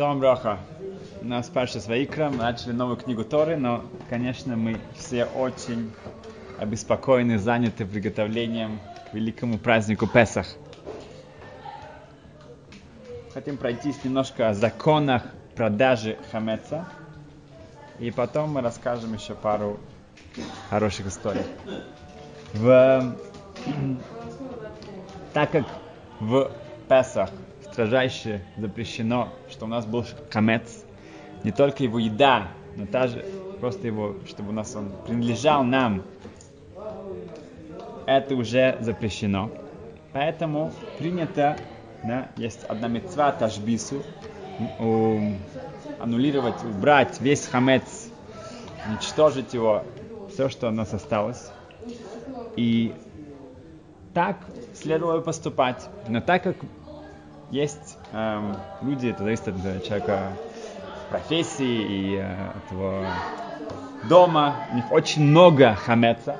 Шалом Броха. У нас Паша Сваикра, мы начали новую книгу Торы, но, конечно, мы все очень обеспокоены, заняты приготовлением к великому празднику Песах. Хотим пройтись немножко о законах продажи хамеца, и потом мы расскажем еще пару хороших историй. В... Так как в Песах строжайше запрещено, что у нас был хамец, не только его еда, но также просто его, чтобы у нас он принадлежал нам, это уже запрещено. Поэтому принято, да, есть одна мецва тажбису, аннулировать, убрать весь хамец, уничтожить его, все, что у нас осталось. И так следовало поступать. Но так как есть эм, люди, это зависит от человека профессии и э, от его дома, у них очень много хамеца,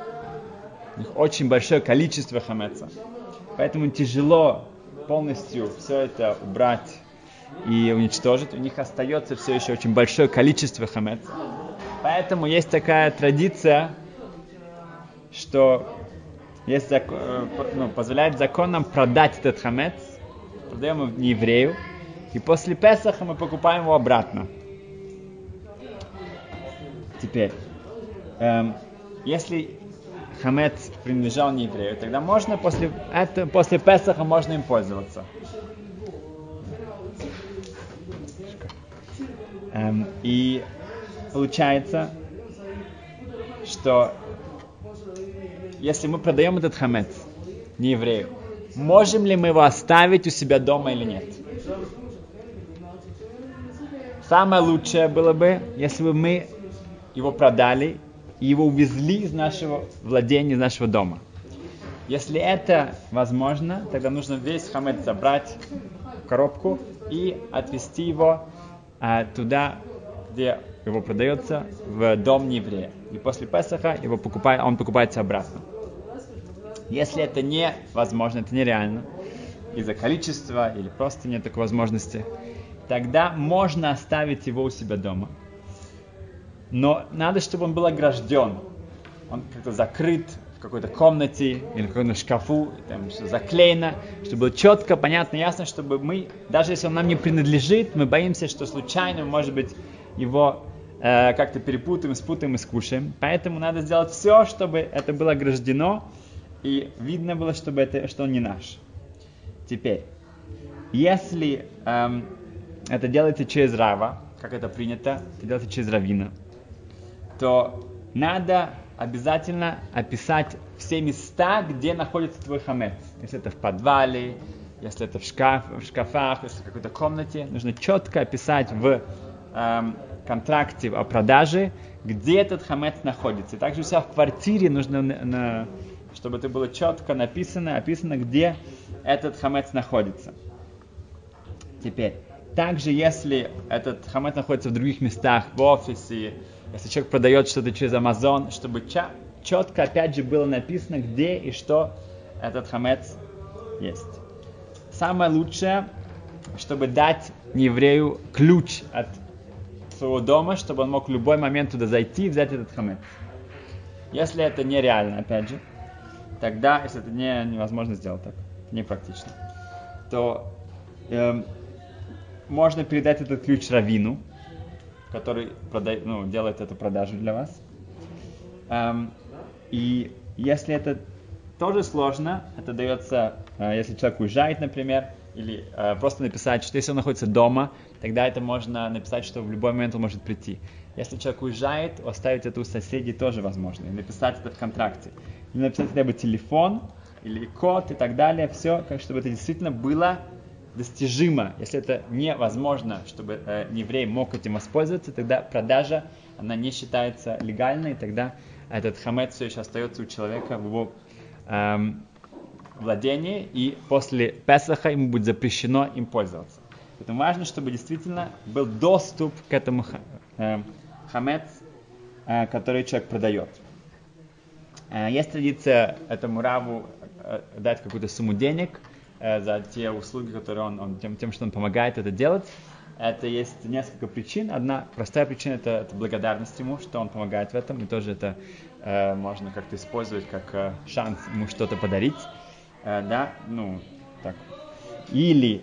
у них очень большое количество хамеца, поэтому тяжело полностью все это убрать и уничтожить. У них остается все еще очень большое количество хамеца. Поэтому есть такая традиция, что есть, э, ну, позволяет законам продать этот хамец продаем еврею, и после Песаха мы покупаем его обратно. Теперь, эм, если хамец принадлежал не еврею, тогда можно после, это, после Песаха можно им пользоваться. Эм, и получается, что если мы продаем этот хамец не еврею, можем ли мы его оставить у себя дома или нет. Самое лучшее было бы, если бы мы его продали и его увезли из нашего владения, из нашего дома. Если это возможно, тогда нужно весь хамед забрать в коробку и отвезти его а, туда, где его продается, в дом нееврея. И после Песаха его покупает, он покупается обратно. Если это невозможно, это нереально, из-за количества или просто нет такой возможности, тогда можно оставить его у себя дома. Но надо, чтобы он был огражден. Он как-то закрыт в какой-то комнате или в каком-то шкафу, там все заклеено, чтобы было четко, понятно, ясно, чтобы мы, даже если он нам не принадлежит, мы боимся, что случайно, может быть, его э, как-то перепутаем, спутаем и скушаем. Поэтому надо сделать все, чтобы это было ограждено, и видно было, чтобы это, что он не наш. Теперь, если эм, это делается через Рава, как это принято, это делается через Равина, то надо обязательно описать все места, где находится твой хамец. Если это в подвале, если это в, шкаф, в шкафах, если в какой-то комнате, нужно четко описать в эм, контракте о продаже, где этот хамец находится. И также у себя в квартире нужно на, на, чтобы это было четко написано, описано, где этот хамец находится. Теперь, также если этот хамец находится в других местах, в офисе, если человек продает что-то через Amazon, чтобы четко, опять же, было написано, где и что этот хамец есть. Самое лучшее, чтобы дать еврею ключ от своего дома, чтобы он мог в любой момент туда зайти и взять этот хамец. Если это нереально, опять же, тогда, если это не, невозможно сделать так, непрактично, то э, можно передать этот ключ равину, который продай, ну, делает эту продажу для вас. Эм, и если это тоже сложно, это дается, э, если человек уезжает, например, или э, просто написать, что если он находится дома, тогда это можно написать, что в любой момент он может прийти. Если человек уезжает, оставить это у соседей тоже возможно, и написать это в контракте или написать хотя бы телефон, или код и так далее, все, как чтобы это действительно было достижимо. Если это невозможно, чтобы э, еврей мог этим воспользоваться, тогда продажа, она не считается легальной, и тогда этот хамец все еще остается у человека в его эм, владении, и после Песаха ему будет запрещено им пользоваться. Поэтому важно, чтобы действительно был доступ к этому э, хамец, э, который человек продает. Э, есть традиция этому раву дать какую-то сумму денег за те услуги, которые он, он тем, тем, что он помогает это делать. это есть несколько причин. Одна простая причина это, это благодарность ему, что он помогает в этом, и тоже это можно как-то использовать как шанс ему что-то подарить, да, ну так. Или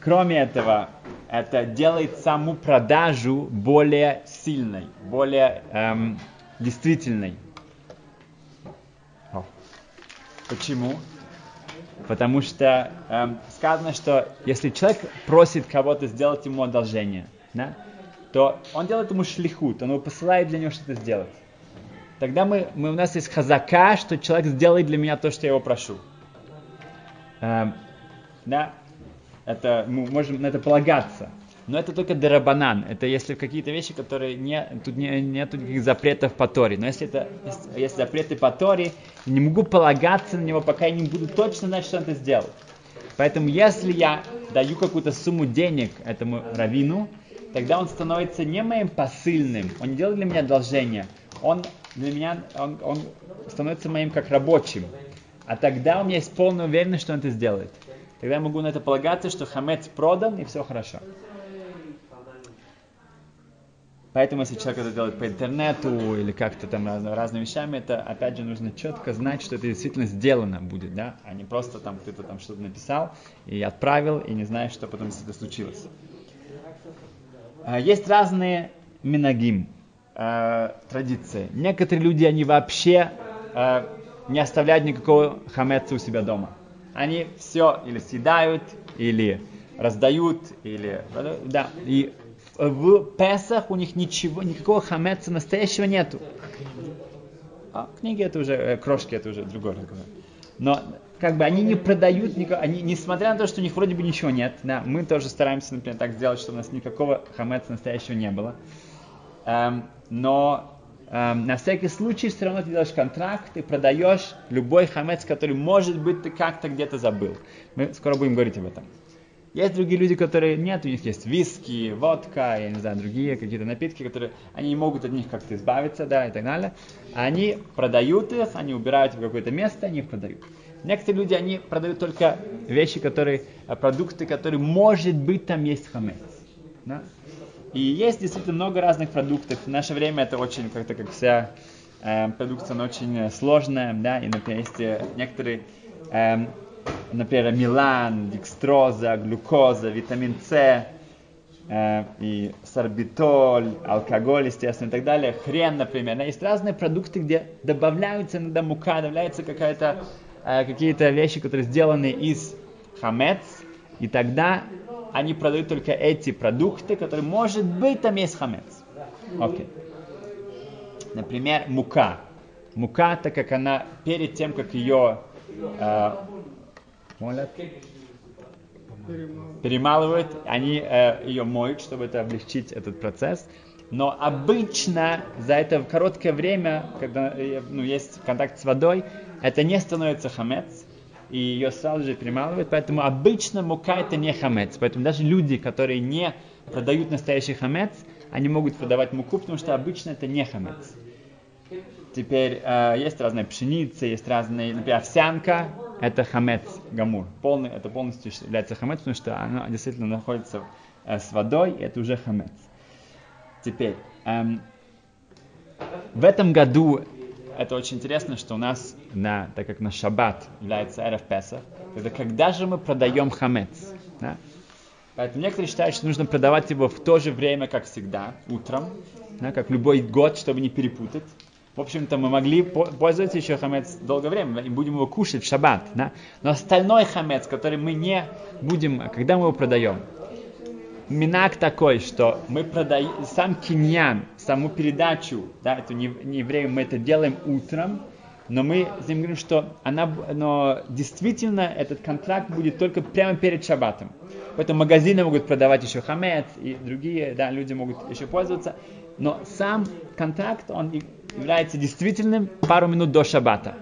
кроме этого, это делает саму продажу более сильной, более эм, действительной. Почему? Потому что эм, сказано, что если человек просит кого-то сделать ему одолжение, да, то он делает ему шлихут, он его посылает для него что-то сделать. Тогда мы, мы, у нас есть хазака, что человек сделает для меня то, что я его прошу. Эм, да, это мы можем на это полагаться. Но это только дерабанан. Это если какие-то вещи, которые не, тут не, нет никаких запретов по Торе. Но если это если, если запреты по Торе, не могу полагаться на него, пока я не буду точно знать, что он это сделал. Поэтому если я даю какую-то сумму денег этому равину, тогда он становится не моим посыльным, он не делает для меня одолжение, он для меня, он, он становится моим как рабочим. А тогда у меня есть полная уверенность, что он это сделает. Тогда я могу на это полагаться, что хамец продан и все хорошо. Поэтому, если человек это делает по интернету или как-то там раз, разными вещами, это, опять же, нужно четко знать, что это действительно сделано будет, да, а не просто там кто-то там что-то написал и отправил, и не знаешь, что потом с это случилось. А, есть разные минагим, э, традиции. Некоторые люди, они вообще э, не оставляют никакого хамеца у себя дома. Они все или съедают, или раздают, или... Да, и в Песах у них ничего, никакого хамеца настоящего нету. А книги это уже, э, крошки это уже другой разговор. Но как бы они не продают, никого, они, несмотря на то, что у них вроде бы ничего нет, да, мы тоже стараемся, например, так сделать, чтобы у нас никакого хамеца настоящего не было. Эм, но на всякий случай все равно ты делаешь контракт, ты продаешь любой хамец, который, может быть, ты как-то где-то забыл. Мы скоро будем говорить об этом. Есть другие люди, которые нет, у них есть виски, водка, я не знаю, другие какие-то напитки, которые они могут от них как-то избавиться, да, и так далее. Они продают их, они убирают в какое-то место, они их продают. Некоторые люди, они продают только вещи, которые, э, продукты, которые, может быть, там есть хамец. Да? И есть действительно много разных продуктов. В наше время это очень, как-то как вся э, продукция, она очень сложная, да, и, например, есть э, некоторые э, например, мелан, декстроза, глюкоза, витамин С, э, и сорбитоль, алкоголь, естественно, и так далее, хрен, например. Да, есть разные продукты, где добавляются иногда мука, добавляются какая-то, э, какие-то вещи, которые сделаны из хамец, и тогда они продают только эти продукты, которые, может быть, там есть хамец. Окей. Okay. Например, мука. Мука, так как она перед тем, как ее э, молят, перемалывают, они э, ее моют, чтобы это облегчить этот процесс. Но обычно за это короткое время, когда э, ну, есть контакт с водой, это не становится хамец, и ее сразу же перемалывают, поэтому обычно мука это не хамец. Поэтому даже люди, которые не продают настоящий хамец, они могут продавать муку, потому что обычно это не хамец. Теперь э, есть разные пшеницы, есть разные, например, овсянка, это хамец гамур. Полный, это полностью является хамец, потому что она действительно находится э, с водой, и это уже хамец. Теперь, эм, в этом году это очень интересно, что у нас, на, так как на шаббат является эрф Песах, это когда же мы продаем хамец? Да? Поэтому некоторые считают, что нужно продавать его в то же время, как всегда, утром, да, как любой год, чтобы не перепутать. В общем-то, мы могли пользоваться еще хамец долгое время, и будем его кушать в шаббат. Да? Но остальной хамец, который мы не будем, когда мы его продаем, минак такой, что мы продаем сам киньян, саму передачу, да, эту не, не еврею, мы это делаем утром, но мы с говорим, что она, но действительно этот контракт будет только прямо перед шаббатом. Поэтому магазины могут продавать еще хамец, и другие да, люди могут еще пользоваться. Но сам контракт, он является действительным пару минут до шаббата.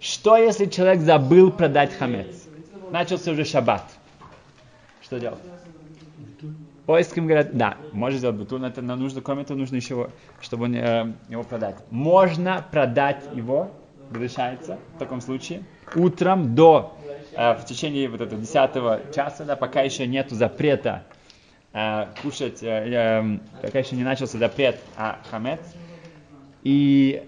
Что если человек забыл продать хамец? Начался уже шаббат. Что делать? Поиском говорят, да, можно сделать бутул, но это нужно, кроме этого, нужно еще, чтобы он, э, его продать. Можно продать его, разрешается в таком случае, утром до э, в течение вот этого десятого часа, да, пока еще нету запрета э, кушать, пока еще не начался запрет а хамец, и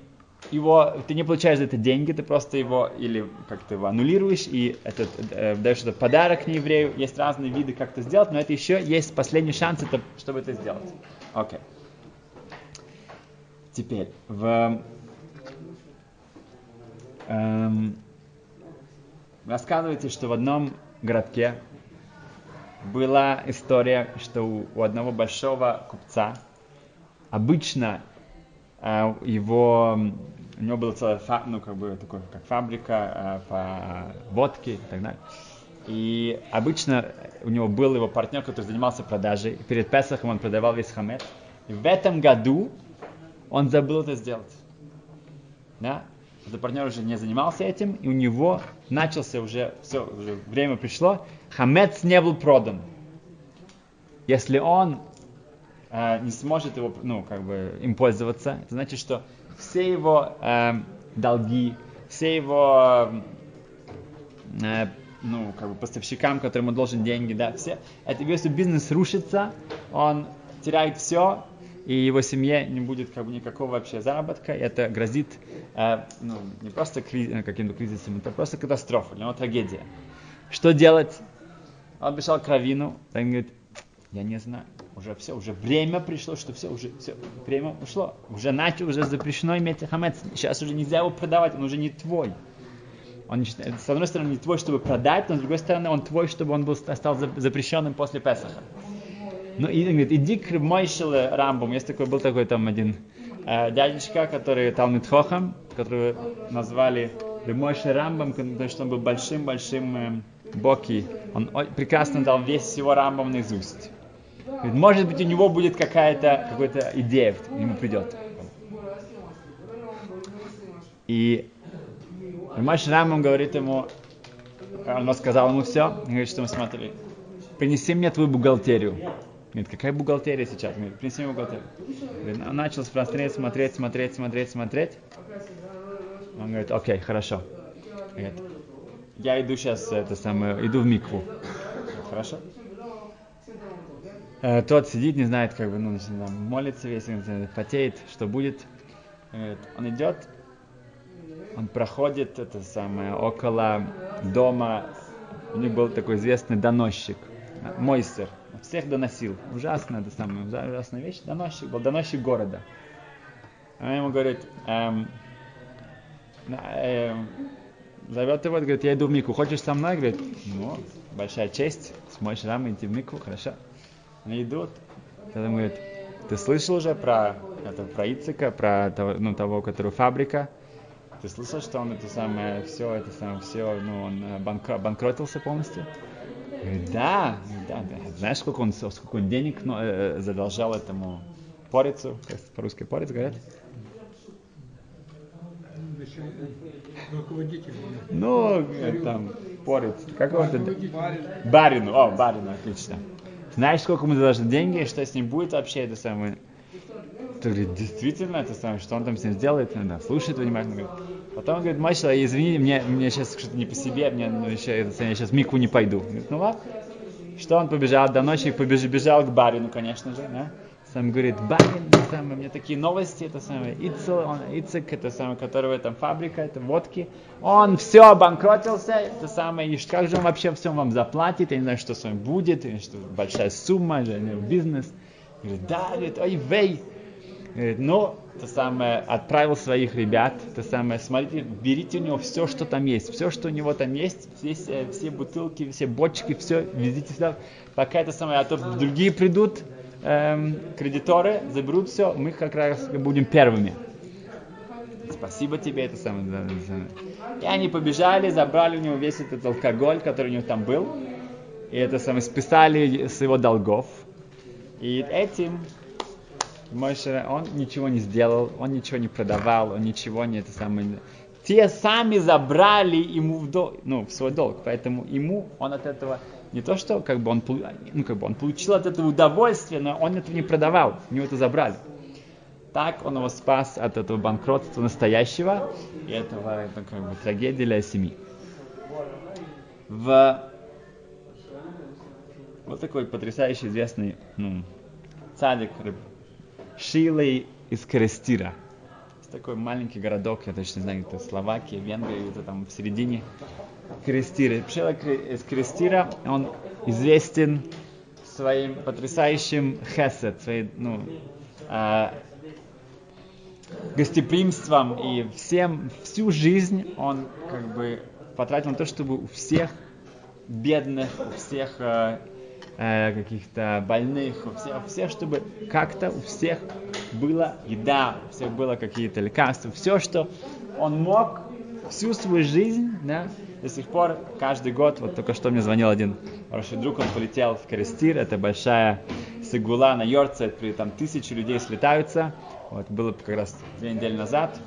его, ты не получаешь за это деньги, ты просто его или как-то его аннулируешь и этот, э, даешь этот подарок не еврею. Есть разные виды, как это сделать, но это еще есть последний шанс, это, чтобы это сделать. Окей. Okay. Теперь, в, эм, рассказывается, что в одном городке была история, что у, у одного большого купца обычно его у него была целая ну, как бы, такой, как фабрика э, по водке и так далее. И обычно у него был его партнер, который занимался продажей. Перед Песахом он продавал весь хамет. И в этом году он забыл это сделать. Да? Этот партнер уже не занимался этим, и у него начался уже, все, уже время пришло, хамец не был продан. Если он э, не сможет его, ну, как бы, им пользоваться, это значит, что все его э, долги, все его э, ну, как бы поставщикам, которым он должен деньги, да, все, это весь бизнес рушится, он теряет все, и его семье не будет как бы никакого вообще заработка, и это грозит э, ну, не просто криз, э, каким-то кризисом, это просто катастрофа, для него трагедия. Что делать? Он бежал к Равину, он говорит, я не знаю, уже все, уже время пришло, что все, уже все, время ушло. Уже начал, уже запрещено иметь хамец. Сейчас уже нельзя его продавать, он уже не твой. Он, с одной стороны, не твой, чтобы продать, но с другой стороны, он твой, чтобы он был, стал запрещенным после Песаха. Ну, и говорит, иди к Мойшеле Рамбам. Есть такой, был такой там один э, дядечка, который Талмит Хохам, которого назвали Мойше Рамбам, потому что он был большим-большим э, боки. Он прекрасно дал весь его Рамбам наизусть. Говорит, может быть, у него будет какая-то какая-то идея, ему придет. И Рамаш Рамам говорит ему, он рассказал ему все, говорит, что мы смотрели, принеси мне твою бухгалтерию. Говорит, какая бухгалтерия сейчас? Говорит, принеси мне бухгалтерию. Говорит, он начал смотреть, смотреть, смотреть, смотреть, смотреть. Он говорит, окей, хорошо. Говорит, я иду сейчас, это самое, иду в микву. Хорошо э, тот сидит, не знает, как бы, ну, молится весь, потеет, что будет. Он идет, он проходит это самое около дома. У них был такой известный доносчик, Мойстер. Всех доносил. Ужасно, это самая ужасная вещь. Доносчик был, доносчик города. Он ему говорит, эм, эм, зовет его, говорит, я иду в Мику, хочешь со мной? Говорит, ну, большая честь, с мой шрам идти в Мику, хорошо. Они идут, тогда говорит, ты слышал уже про, это, про Ицика, про того, ну, того, который фабрика? Ты слышал, что он это самое, все, это самое, все, ну, он э, банкро, банкротился полностью? Говорит, да, да, да. Знаешь, сколько он, сколько он денег ну, э, задолжал этому порицу, как по-русски порец говорят? Ну, там, порец. Как его Барину. О, барину, отлично. Знаешь, сколько мы должны деньги, что с ним будет вообще это самое? Ты говорит, действительно, это самое, что он там с ним сделает? Да, слушает внимательно. Говорит. Потом он говорит, Машла, извини, мне, мне сейчас что-то не по себе, мне ну, еще, это, я сейчас Мику не пойду. Говорит, ну ладно. Что он побежал, до ночи побежал, бежал к барину, конечно же, да? Сам говорит, барин, это самое, мне такие новости, это самое, Ицел, он, Ицек, это самое, которого там фабрика, это водки, он все обанкротился, это самое, и как же он вообще все вам заплатит, я не знаю, что с вами будет, что большая сумма, бизнес. Говорит, да, говорит, ой, вей. Говорит, ну, то самое, отправил своих ребят, то самое, смотрите, берите у него все, что там есть, все, что у него там есть, все, все бутылки, все бочки, все, везите сюда, пока это самое, а то другие придут, эм, кредиторы заберут все, мы как раз будем первыми. Спасибо тебе, это самое. И они побежали, забрали у него весь этот алкоголь, который у него там был, и это самое списали с его долгов. И этим Мойше, он ничего не сделал, он ничего не продавал, он ничего не это самое. Те сами забрали ему в, дол, ну, в свой долг, поэтому ему он от этого не то, что как бы он, ну, как бы он получил от этого удовольствие, но он этого не продавал, у него это забрали. Так он его спас от этого банкротства настоящего и этого это как бы трагедии для семьи. в вот такой потрясающий известный ну, цадик Шилой из Крестира. Такой маленький городок, я точно не знаю, это Словакия, Венгрия, это там в середине Крестира. Шила из Крестира, он известен своим потрясающим хесед, своей, ну, а, гостеприимством и всем, всю жизнь он как бы потратил на то, чтобы у всех бедных, у всех э, э, каких-то больных, у всех, у всех, чтобы как-то у всех была еда, у всех было какие-то лекарства, все, что он мог всю свою жизнь, да, до сих пор, каждый год, вот только что мне звонил один хороший друг, он полетел в Крестир, это большая сигула на Йорце, там тысячи людей слетаются, вот, было как раз две недели назад,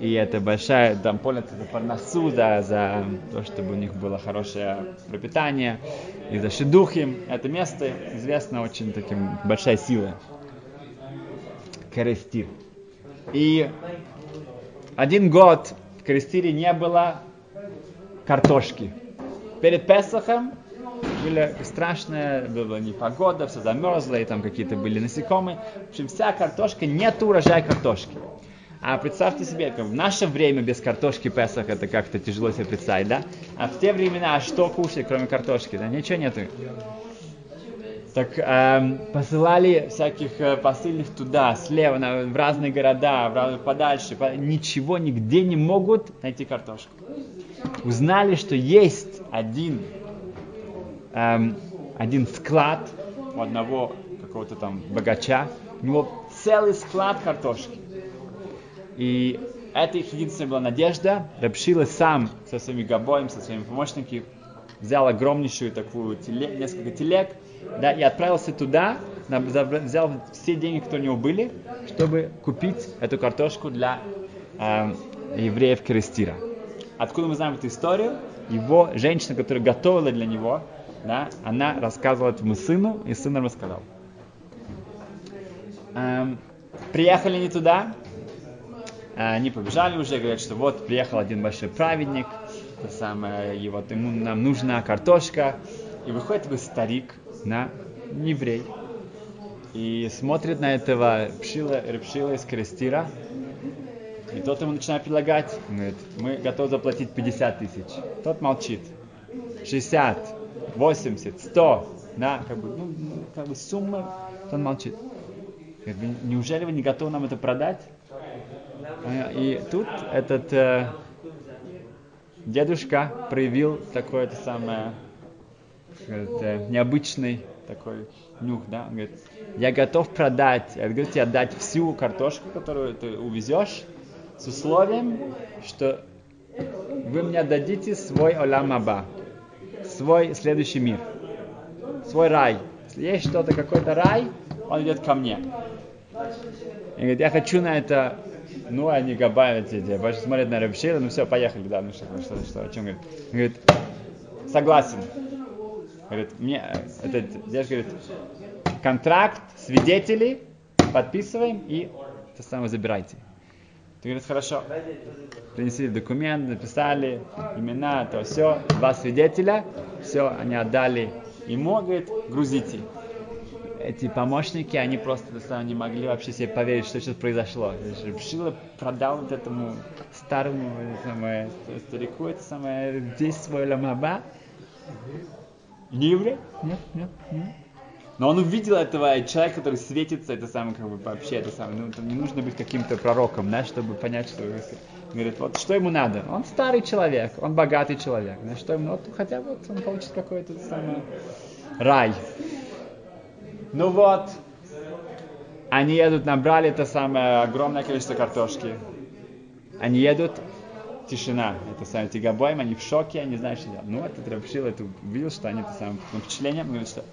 и это большая, там, поле за парносу, да, за то, чтобы у них было хорошее пропитание, и за шедухи. Это место известно очень таким большой силой. Крестир. И один год в Крестире не было картошки. Перед Песохом были страшная, была непогода, все замерзло, и там какие-то были насекомые. В общем, вся картошка, нет урожая картошки. А представьте себе, как в наше время без картошки Песах это как-то тяжело себе представить, да? А в те времена что кушать, кроме картошки? Да ничего нету. Так эм, посылали всяких э, посыльных туда, слева, на, в разные города, в разные, подальше, по, ничего, нигде не могут найти картошку. Узнали, что есть один эм, один склад у одного какого-то там богача, у него целый склад картошки. И это их единственная была надежда. Рабшила сам со своими габоем, со своими помощниками взял огромнейшую такую телег, несколько телег, да, и отправился туда, взял все деньги, которые у него были, чтобы купить эту картошку для э, евреев Крестира. Откуда мы знаем эту историю? Его женщина, которая готовила для него, да, она рассказывала этому сыну, и сын нам рассказал. Эм, приехали не туда, а они побежали уже, говорят, что вот приехал один большой праведник, то самое, и вот ему нам нужна картошка, и выходит такой старик, на еврей, и смотрит на этого пшила, репшила из крестира, и тот ему начинает предлагать, говорит, мы готовы заплатить 50 тысяч. Тот молчит. 60, 80, 100, да, как бы, ну, как бы сумма, он молчит. Говорит, неужели вы не готовы нам это продать? И тут этот э, дедушка проявил такое это самое говорит, э, необычный такой нюх, да, он говорит, я готов продать, я готов тебе отдать всю картошку, которую ты увезешь, с условием, что вы мне дадите свой оламаба свой следующий мир, свой рай. Если есть что-то, какой-то рай, он идет ко мне. И говорит, я хочу на это, ну, они габают эти, больше смотрят на Рабшила, ну все, поехали, да, ну что, что, что, о чем говорит? Говорит, согласен. Говорит, мне, этот дядя говорит, контракт, свидетели, подписываем и это самое забирайте. Ты говоришь, хорошо. Принесли документ, написали имена, то все, два свидетеля, все, они отдали ему, говорит, грузите. Эти помощники, они просто самое, не могли вообще себе поверить, что сейчас произошло. Шила продал вот этому старому самое, старику это самое, здесь свой ламаба. Не еврей? Нет, нет, нет. Но он увидел этого человека, который светится, это самое, как бы, вообще, это самое, ну, там не нужно быть каким-то пророком, да, чтобы понять, что говорит, вот что ему надо? Он старый человек, он богатый человек, да, что ему, вот, хотя вот он получит какой-то самый рай. Ну вот, они едут, набрали это самое огромное количество картошки. Они едут, тишина. Это самое тягобоем, они в шоке, они знают, что делать. Ну, этот Рабшил это увидел, что они это самое впечатление, говорит, что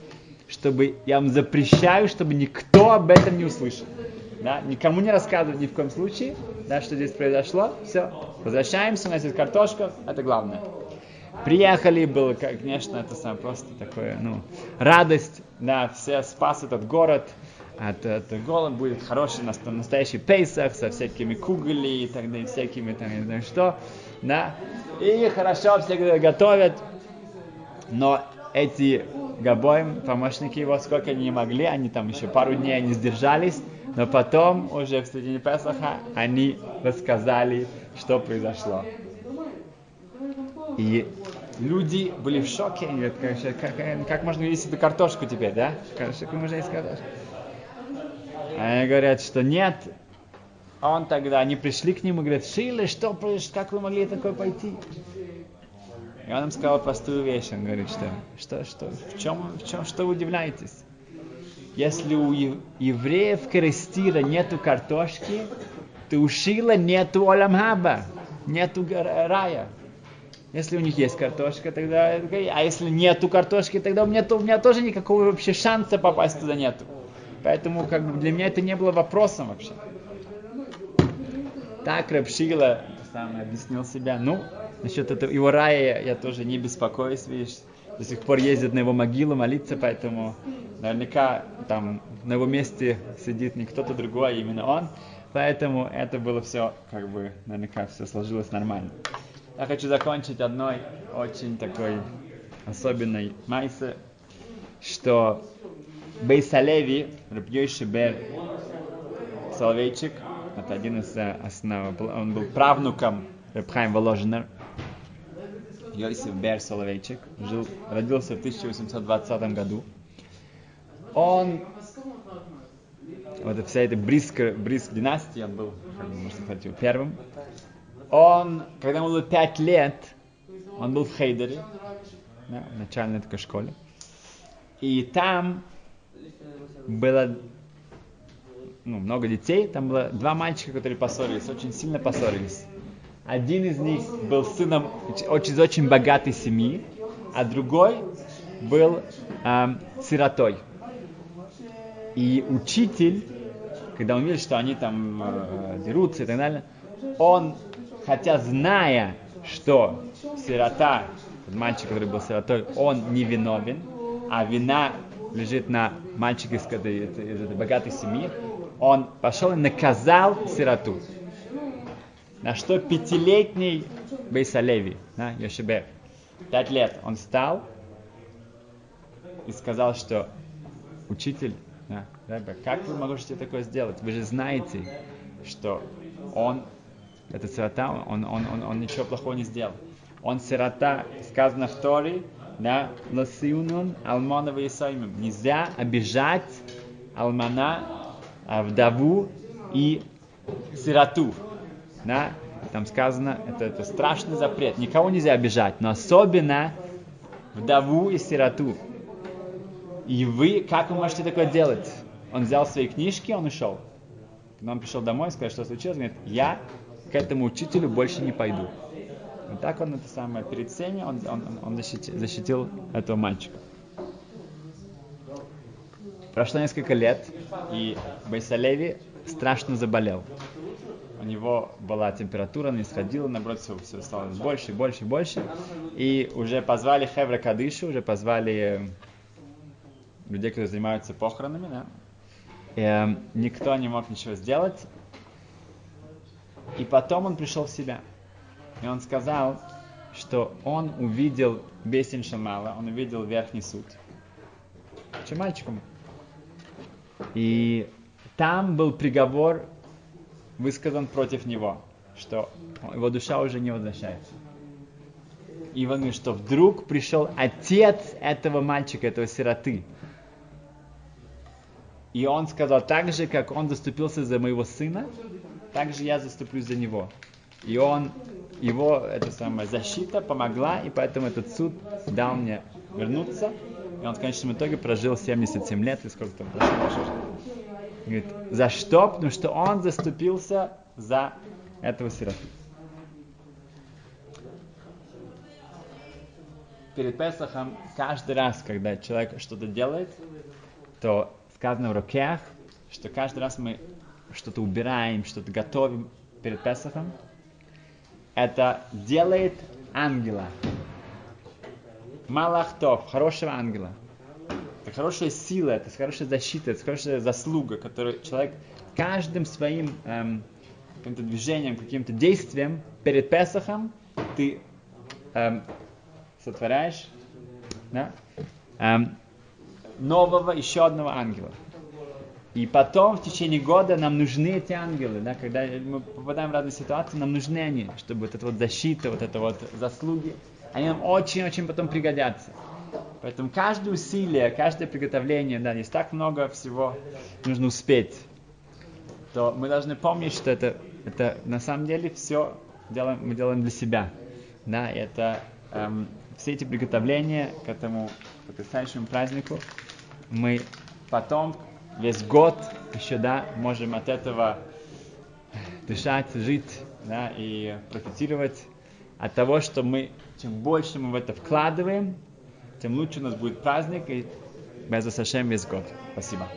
чтобы я вам запрещаю, чтобы никто об этом не услышал. Да? Никому не рассказывать ни в коем случае, да, что здесь произошло. Все, возвращаемся, у нас есть картошка, это главное. Приехали, было, конечно, это самое просто такое, ну, радость, да, все спас этот город, это, это голод будет хороший, настоящий пейсах со всякими кугли и так далее, всякими там, не знаю что, да, и хорошо все готовят, Но эти Габоем, помощники его, сколько они не могли, они там еще пару дней они сдержались, но потом, уже в середине Песаха, они рассказали, что произошло. И люди были в шоке. Говорят, как, как, как можно есть эту картошку теперь, да? Как можно есть картошку? Они говорят, что нет. Он тогда, они пришли к нему и говорят, Шиле, что произошло, как вы могли такое пойти? И он им сказал простую вещь, он говорит, что, что, что, в чем, в чем, что вы удивляетесь? Если у евреев Крестира нету картошки, то у Шила нету Оламхаба, нету рая. Если у них есть картошка, тогда... А если нету картошки, тогда у меня, то, у меня тоже никакого вообще шанса попасть туда нету. Поэтому как бы для меня это не было вопросом вообще. Так Рабшила сам объяснил себя. Ну, насчет этого его рая я тоже не беспокоюсь, видишь. До сих пор ездят на его могилу молиться, поэтому наверняка там на его месте сидит не кто-то другой, а именно он. Поэтому это было все, как бы, наверняка все сложилось нормально. Я хочу закончить одной очень такой особенной майсе, что Бейсалеви, Рабьёйши Бер Соловейчик, это один из э, основ, он был правнуком Рабхайм Воложенер, Йосиф Бер Соловейчик, жил, родился в 1820 году. Он, вот вся эта Бриск, Бриск династия, он был, можно сказать, первым, он, когда ему было 5 лет, он был в Хейдере, да, в начальной такой школе. И там было ну, много детей, там было два мальчика, которые поссорились, очень сильно поссорились. Один из них был сыном очень, из очень богатой семьи, а другой был эм, сиротой. И учитель, когда он видел, что они там э, дерутся и так далее, он хотя зная, что сирота, мальчик, который был сиротой, он не виновен, а вина лежит на мальчике из этой, из этой богатой семьи, он пошел и наказал сироту. На что пятилетний Бейсалеви, да, Йошибе, пять лет, он встал и сказал, что учитель, да, как вы можете такое сделать? Вы же знаете, что он это сирота, он, он, он, он ничего плохого не сделал. Он сирота, сказано в Торе, да, ласиунун алмонова исаймим. Нельзя обижать алмана, а, вдову и сироту. Да? Там сказано, это, это страшный запрет. Никого нельзя обижать, но особенно вдову и сироту. И вы, как вы можете такое делать? Он взял свои книжки, он ушел. Когда он пришел домой, сказал, что случилось, он говорит, я к этому учителю больше не пойду. И так он это самое, перед всеми он, он, он защитил, защитил этого мальчика. Прошло несколько лет, и Байсалеви страшно заболел. У него была температура, не сходила, наоборот, все, все стало больше больше больше. И уже позвали Хевра Кадышу, уже позвали э, людей, которые занимаются похоронами, да. И, э, никто не мог ничего сделать. И потом он пришел в себя. И он сказал, что он увидел Бесин Шамала, он увидел верхний суд. Чем мальчиком. И там был приговор высказан против него, что его душа уже не возвращается. И он что вдруг пришел отец этого мальчика, этого сироты. И он сказал, так же, как он заступился за моего сына, также я заступлюсь за него. И он, его эта самая защита помогла, и поэтому этот суд дал мне вернуться. И он в конечном итоге прожил 77 лет, и сколько там прошло? Говорит, за что? Потому что он заступился за этого сироты. Перед Песахом каждый раз, когда человек что-то делает, то сказано в руках, что каждый раз мы что-то убираем, что-то готовим перед Песохом, это делает ангела. Малахтов, хорошего ангела. Это хорошая сила, это хорошая защита, это хорошая заслуга, которую человек каждым своим эм, каким-то движением, каким-то действием перед Песохом ты эм, сотворяешь да, эм, нового, еще одного ангела. И потом в течение года нам нужны эти ангелы, да, когда мы попадаем в разные ситуации, нам нужны они, чтобы вот эта вот защита, вот это вот заслуги, они нам очень-очень потом пригодятся. Поэтому каждое усилие, каждое приготовление, да, есть так много всего нужно успеть, то мы должны помнить, что это, это на самом деле все делаем, мы делаем для себя. Да, это эм, все эти приготовления к этому потрясающему празднику, мы потом весь год еще, да, можем от этого дышать, жить, да, и профитировать от того, что мы, чем больше мы в это вкладываем, тем лучше у нас будет праздник и без весь год. Спасибо.